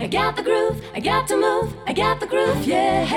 I got the groove, I got to move, I got the groove, yeah.